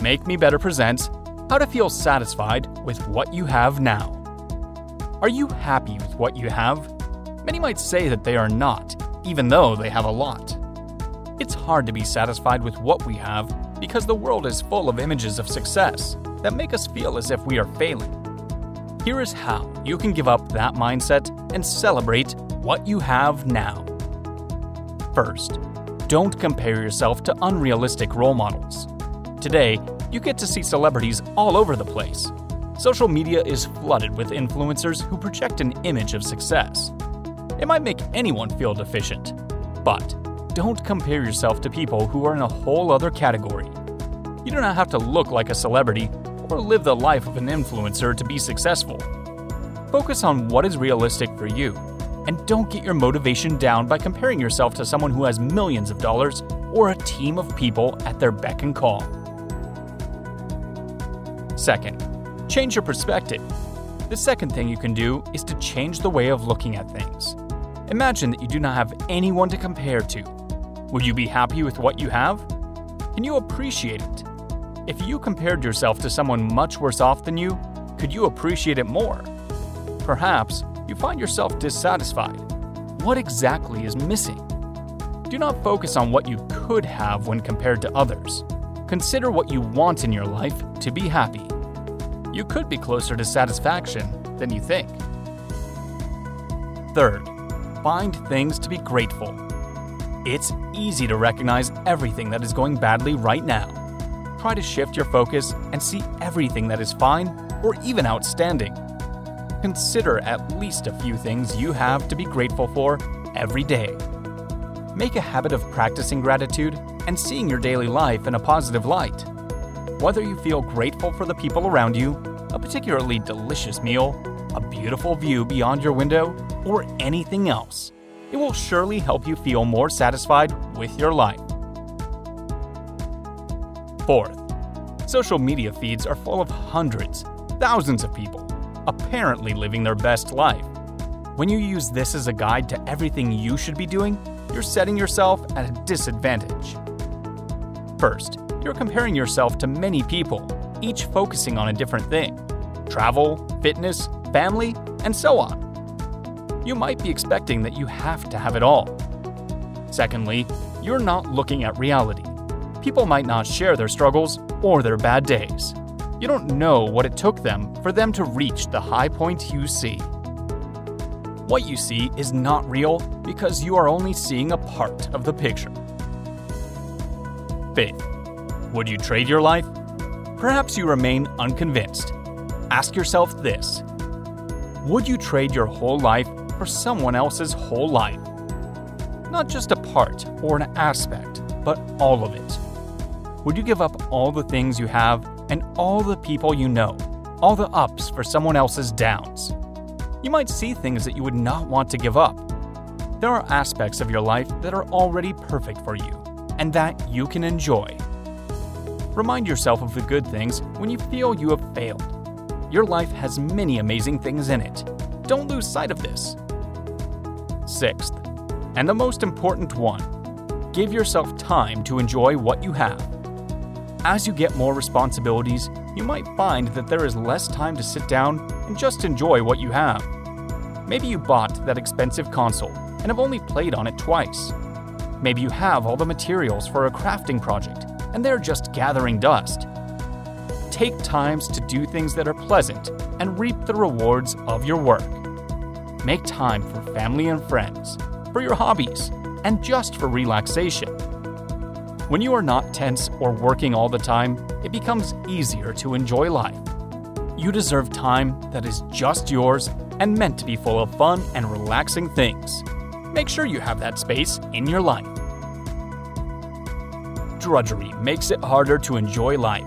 Make Me Better presents How to Feel Satisfied with What You Have Now. Are you happy with what you have? Many might say that they are not, even though they have a lot. It's hard to be satisfied with what we have because the world is full of images of success that make us feel as if we are failing. Here is how you can give up that mindset and celebrate what you have now. First, don't compare yourself to unrealistic role models. Today, you get to see celebrities all over the place. Social media is flooded with influencers who project an image of success. It might make anyone feel deficient, but don't compare yourself to people who are in a whole other category. You do not have to look like a celebrity or live the life of an influencer to be successful. Focus on what is realistic for you, and don't get your motivation down by comparing yourself to someone who has millions of dollars or a team of people at their beck and call. Second, change your perspective. The second thing you can do is to change the way of looking at things. Imagine that you do not have anyone to compare to. Would you be happy with what you have? Can you appreciate it? If you compared yourself to someone much worse off than you, could you appreciate it more? Perhaps you find yourself dissatisfied. What exactly is missing? Do not focus on what you could have when compared to others. Consider what you want in your life to be happy. You could be closer to satisfaction than you think. Third, find things to be grateful. It's easy to recognize everything that is going badly right now. Try to shift your focus and see everything that is fine or even outstanding. Consider at least a few things you have to be grateful for every day. Make a habit of practicing gratitude and seeing your daily life in a positive light. Whether you feel grateful for the people around you, a particularly delicious meal, a beautiful view beyond your window, or anything else, it will surely help you feel more satisfied with your life. Fourth, social media feeds are full of hundreds, thousands of people apparently living their best life. When you use this as a guide to everything you should be doing, you're setting yourself at a disadvantage. First, you're comparing yourself to many people, each focusing on a different thing travel, fitness, family, and so on. You might be expecting that you have to have it all. Secondly, you're not looking at reality. People might not share their struggles or their bad days. You don't know what it took them for them to reach the high point you see. What you see is not real because you are only seeing a part of the picture. Fifth, would you trade your life? Perhaps you remain unconvinced. Ask yourself this Would you trade your whole life for someone else's whole life? Not just a part or an aspect, but all of it. Would you give up all the things you have and all the people you know, all the ups for someone else's downs. You might see things that you would not want to give up. There are aspects of your life that are already perfect for you and that you can enjoy. Remind yourself of the good things when you feel you have failed. Your life has many amazing things in it. Don't lose sight of this. Sixth, and the most important one, give yourself time to enjoy what you have. As you get more responsibilities, you might find that there is less time to sit down and just enjoy what you have. Maybe you bought that expensive console and have only played on it twice. Maybe you have all the materials for a crafting project and they're just gathering dust. Take times to do things that are pleasant and reap the rewards of your work. Make time for family and friends, for your hobbies, and just for relaxation. When you are not tense or working all the time, it becomes easier to enjoy life. You deserve time that is just yours and meant to be full of fun and relaxing things. Make sure you have that space in your life. Drudgery makes it harder to enjoy life,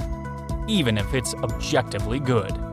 even if it's objectively good.